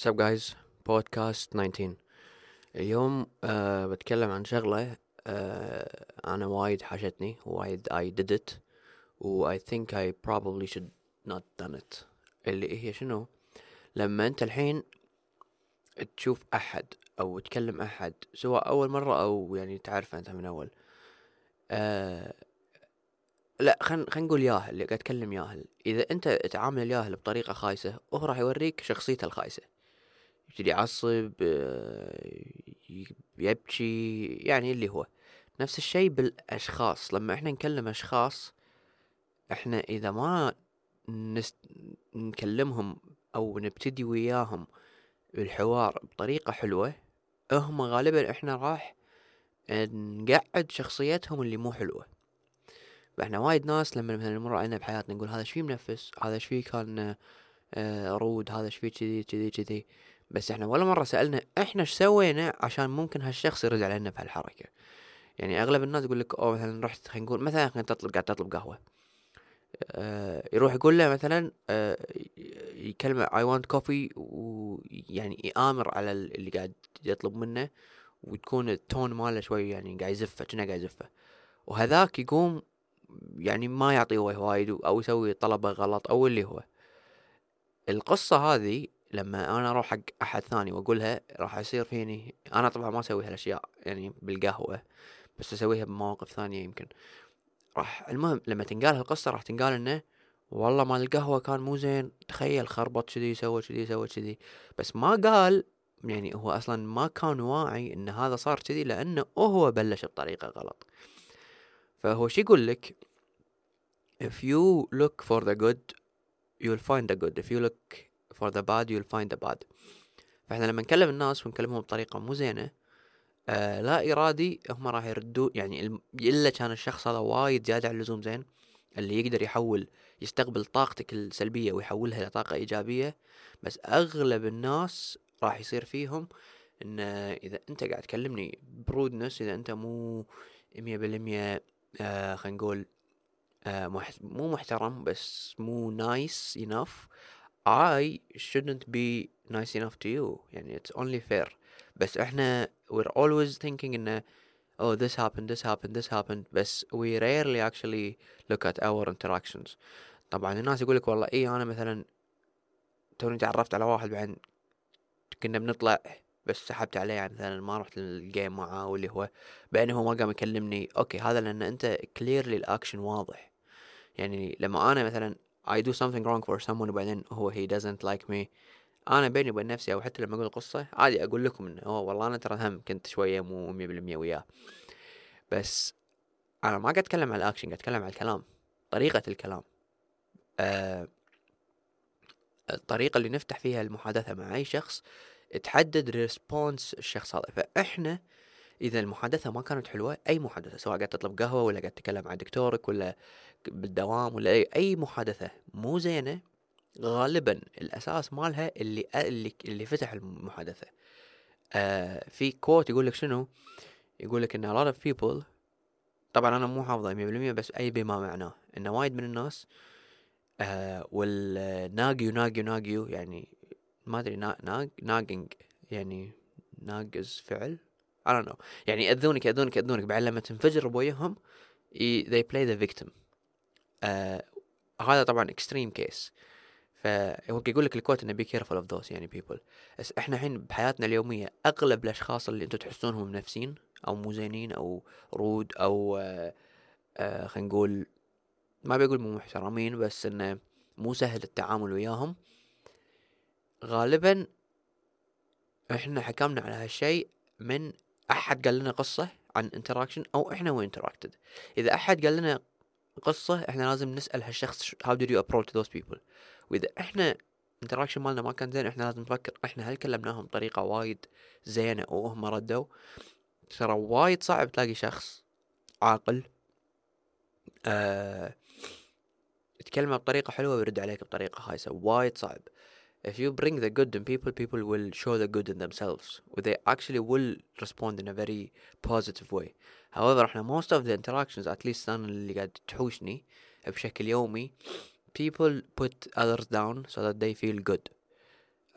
What's guys? بودكاست 19 اليوم uh, بتكلم عن شغلة uh, أنا وايد حاشتني وايد I did it و I think I probably should not done it. اللي هي شنو؟ لما أنت الحين تشوف أحد أو تكلم أحد سواء أول مرة أو يعني تعرف أنت من أول uh, لا خلينا خلينا نقول ياهل اللي قاعد اتكلم ياهل. إذا أنت تعامل الياهل بطريقة خايسة هو راح يوريك شخصيته الخايسة. يبتدي يعصب آه، يبكي يعني اللي هو. نفس الشيء بالأشخاص. لما إحنا نكلم أشخاص إحنا إذا ما نست... نكلمهم أو نبتدي وياهم الحوار بطريقة حلوة هم غالبا إحنا راح نقعد شخصيتهم اللي مو حلوة. فإحنا وايد ناس لما مثلا نمر علينا بحياتنا نقول هذا إيش فيه منفس هذا إيش فيه كان آه، رود؟ هذا إيش فيه كذي كذي كذي؟ بس إحنا ولا مرة سألنا إحنا إيش سوينا عشان ممكن هالشخص يرد علينا بهالحركة يعني أغلب الناس يقول لك أوه مثلا رحت خلينا نقول مثلا خلينا تطلب قاعد تطلب قهوة. آه يروح يقول له مثلا آه يكلمه اي ونت كوفي ويعني يآمر على اللي قاعد يطلب منه وتكون التون ماله شوي يعني قاعد يزفه كأنه قاعد يزفه. وهذاك يقوم يعني ما يعطي وايد أو يسوي طلبة غلط أو اللي هو. القصة هذه لما أنا أروح حق أحد ثاني وأقولها راح يصير فيني أنا طبعا ما أسوي هالاشياء يعني بالقهوة بس أسويها بمواقف ثانية يمكن. راح المهم لما تنقال هالقصة راح تنقال إنه والله مال القهوة كان مو زين تخيل خربط كذي سوى كذي سوى كذي. بس ما قال يعني هو أصلا ما كان واعي إن هذا صار كذي لأنه هو بلش بطريقة غلط. فهو شو يقول لك؟ If you look for the good you'll find the good. If you look for the bad you'll find the bad. فإحنا لما نكلم الناس ونكلمهم بطريقة مو زينة آه لا إرادي هم راح يردوا يعني إلا كان الشخص هذا وايد زيادة عن اللزوم زين اللي يقدر يحول يستقبل طاقتك السلبية ويحولها لطاقة إيجابية بس أغلب الناس راح يصير فيهم إن إذا أنت قاعد تكلمني برودنس إذا أنت مو مية بالمية آه خلينا نقول آه مو محترم بس مو nice enough I shouldn't be nice enough to you. يعني it's only fair. بس إحنا we're always thinking انه oh this happened this happened this happened. بس we rarely actually look at our interactions. طبعا الناس يقولك والله اي أنا مثلا توني تعرفت على واحد بعدين كنا بنطلع بس سحبت عليه يعني مثلا ما رحت الجيم معاه واللي هو بعدين هو ما قام يكلمني. okay هذا لأن أنت clearly ال action واضح. يعني لما أنا مثلا I do something wrong for someone وبعدين هو he doesn't like me. أنا بيني وبين نفسي أو حتى لما أقول قصة عادي أقول لكم إنه أوه والله أنا ترى هم كنت شوية مو مية بالمية وياه. بس أنا ما قاعد أتكلم على الاكشن قاعد أتكلم على الكلام طريقة الكلام. أه الطريقة اللي نفتح فيها المحادثة مع أي شخص تحدد response الشخص هذا. فإحنا إذا المحادثة ما كانت حلوة أي محادثة سواء قاعد تطلب قهوة ولا قاعد تتكلم مع دكتورك ولا بالدوام ولا اي محادثة مو زينة غالبا الأساس مالها اللي اللي اللي فتح المحادثة. آه في quote يقول لك شنو؟ يقول لك إن a lot of people طبعا أنا مو حافظه 100% بس أي بما معناه إن وايد من الناس آه والناقيو ناقيو ناقيو يعني ما أدري ناق ناقنج يعني ناقز فعل. I don't know. يعني يأذونك يأذونك يأذونك. بعد لما تنفجر بوجههم they play the victim. آه هذا طبعا extreme case. فهو يقول لك الكوت إنه be careful of those يعني people. بس إحنا الحين بحياتنا اليومية أغلب الأشخاص اللي أنتم تحسونهم منافسين أو مو زينين أو rude أو آه آه خلينا نقول ما بقول مو محترمين بس إنه مو سهل التعامل وياهم. غالبا إحنا حكمنا على هالشيء من أحد قال لنا قصة عن interaction أو إحنا we interacted إذا أحد قال لنا قصة إحنا لازم نسأل هالشخص how did you approach those people. وإذا إحنا interaction مالنا ما كان زين إحنا لازم نفكر إحنا هل كلمناهم بطريقة وايد زينة وهم ردوا؟ ترى وايد صعب تلاقي شخص عاقل آه تكلمه بطريقة حلوة ويرد عليك بطريقة خايسه وايد صعب. if you bring the good in people people will show the good in themselves they actually will respond in a very positive way however احنا most of the interactions at least انا اللي قاعد تحوشني بشكل يومي people put others down so that they feel good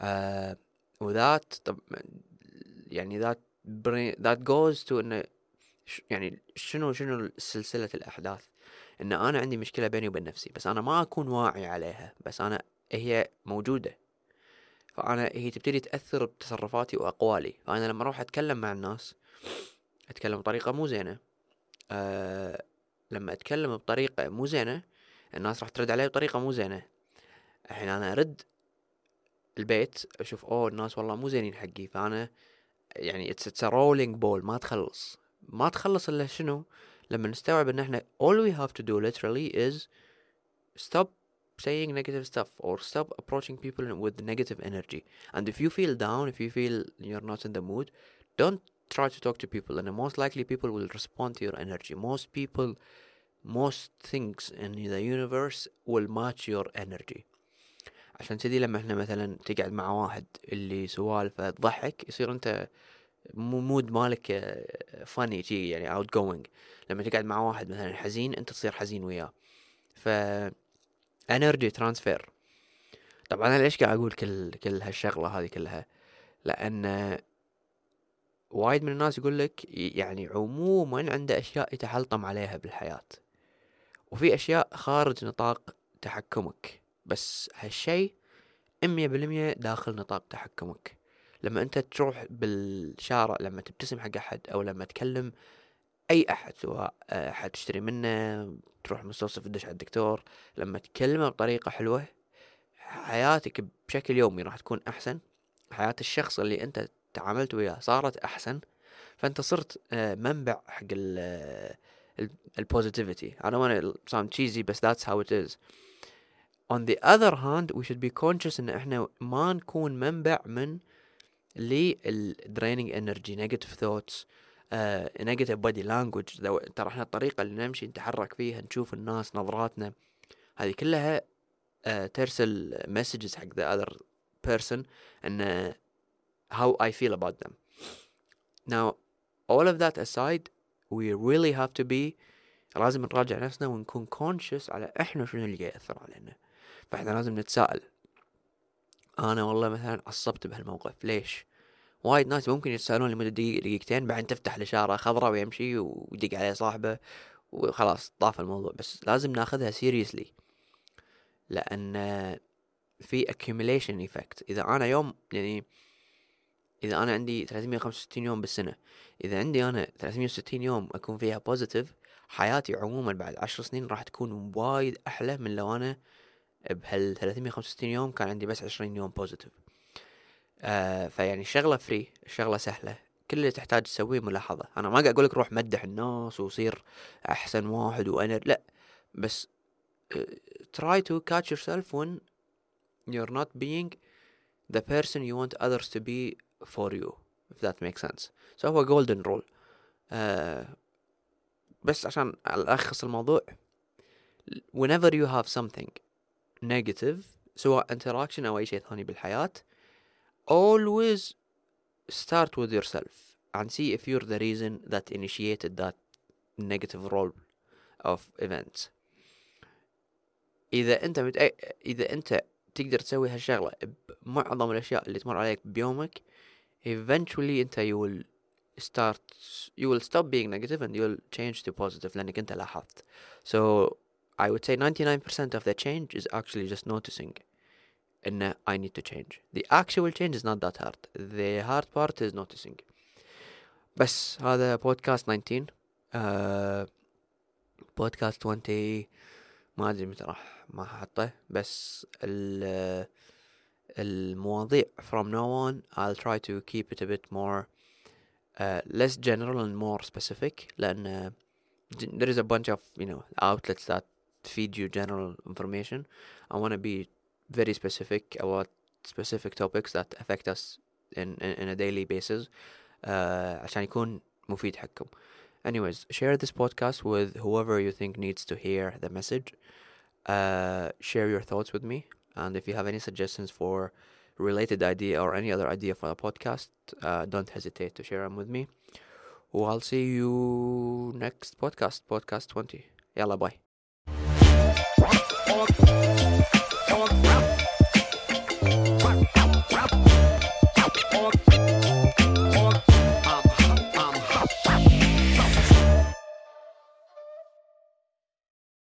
uh, وذات طب يعني ذات ذات جوز تو انه يعني شنو شنو سلسلة الأحداث إن أنا عندي مشكلة بيني وبين نفسي بس أنا ما أكون واعي عليها بس أنا هي موجودة فأنا هي تبتدي تأثر بتصرفاتي وأقوالي. فأنا لما أروح أتكلم مع الناس أتكلم بطريقة مو زينة. أه لما أتكلم بطريقة مو زينة الناس راح ترد علي بطريقة مو زينة. الحين أنا أرد البيت أشوف أوه الناس والله مو زينين حقي. فأنا يعني it's rolling ball ما تخلص. ما تخلص إلا شنو؟ لما نستوعب إن إحنا all we have to do literally is stop saying negative stuff or stop approaching people with negative energy and if you feel down if you feel you're not in the mood don't try to talk to people and most likely people will respond to your energy most people most things in the universe will match your energy عشان كذي لما احنا مثلا تقعد مع واحد اللي سوالفه تضحك يصير انت مود مالك فاني شي يعني اوت جوينج لما تقعد مع واحد مثلا حزين انت تصير حزين وياه ف energy transfer طبعا أنا ليش قاعد أقول كل كل هالشغلة هذه كلها؟ لأن وايد من الناس يقول لك يعني عموما عنده أشياء يتحلطم عليها بالحياة. وفي أشياء خارج نطاق تحكمك. بس هالشي مية بالمية داخل نطاق تحكمك. لما أنت تروح بالشارع لما تبتسم حق أحد أو لما تكلم أي أحد سواء أحد تشتري منه تروح مستوصف تدش على الدكتور لما تكلمه بطريقة حلوة حياتك بشكل يومي راح تكون أحسن حياة الشخص اللي أنت تعاملت وياه صارت أحسن فأنت صرت منبع حق ال positivity I don't want to sound cheesy بس that's how it is. On the other hand we should be conscious إن إحنا ما نكون منبع من لل draining energy negative thoughts negative body language ترى إحنا الطريقة اللي نمشي نتحرك فيها نشوف الناس نظراتنا هذه كلها uh, ترسل messages حق the other person إن how I feel about them. Now all of that aside we really have to be لازم نراجع نفسنا ونكون conscious على إحنا شنو اللي يأثر علينا. فإحنا لازم نتساءل. أنا والله مثلا عصبت بهالموقف. ليش؟ وايد ناس ممكن يتسالون لمدة دقيقه دقيقتين بعدين تفتح الإشارة خضراء ويمشي ويدق عليه صاحبه وخلاص طاف الموضوع. بس لازم ناخذها seriously لأن في accumulation effect. إذا أنا يوم يعني إذا أنا عندي 365 يوم بالسنة إذا عندي أنا 360 يوم أكون فيها positive حياتي عموما بعد عشر سنين راح تكون وايد أحلى من لو أنا بهال 365 يوم كان عندي بس 20 يوم positive آه، فيعني الشغله free الشغله سهلة. كل اللي تحتاج تسويه ملاحظة. أنا ما قاعد أقول لك روح مدح الناس وصير أحسن واحد وأنا لا. بس try to catch yourself when you're not being the person you want others to be for you if that make sense so هو golden rule آه، بس عشان ألخص الموضوع whenever you have something negative سواء interaction أو أي شيء ثاني بالحياة always start with yourself and see if you're the reason that initiated that negative role of events إذا أنت متأ... إذا أنت تقدر تسوي هالشغلة بمعظم الأشياء اللي تمر عليك بيومك eventually أنت you will start you will stop being negative and you'll change to positive لأنك أنت لاحظت so I would say 99% of the change is actually just noticing إن I need to change the actual change is not that hard the hard part is noticing بس هذا بودكاست 19 uh, بودكاست 20 ما أدري متى راح ما حطه بس ال المواضيع from now on I'll try to keep it a bit more uh, less general and more specific لأن there is a bunch of you know outlets that feed you general information I want to be very specific about specific topics that affect us in in, in a daily basis uh, عشان يكون مفيد حقكم anyways share this podcast with whoever you think needs to hear the message uh, share your thoughts with me and if you have any suggestions for related idea or any other idea for the podcast uh, don't hesitate to share them with me well, I'll see you next podcast podcast 20 yalla bye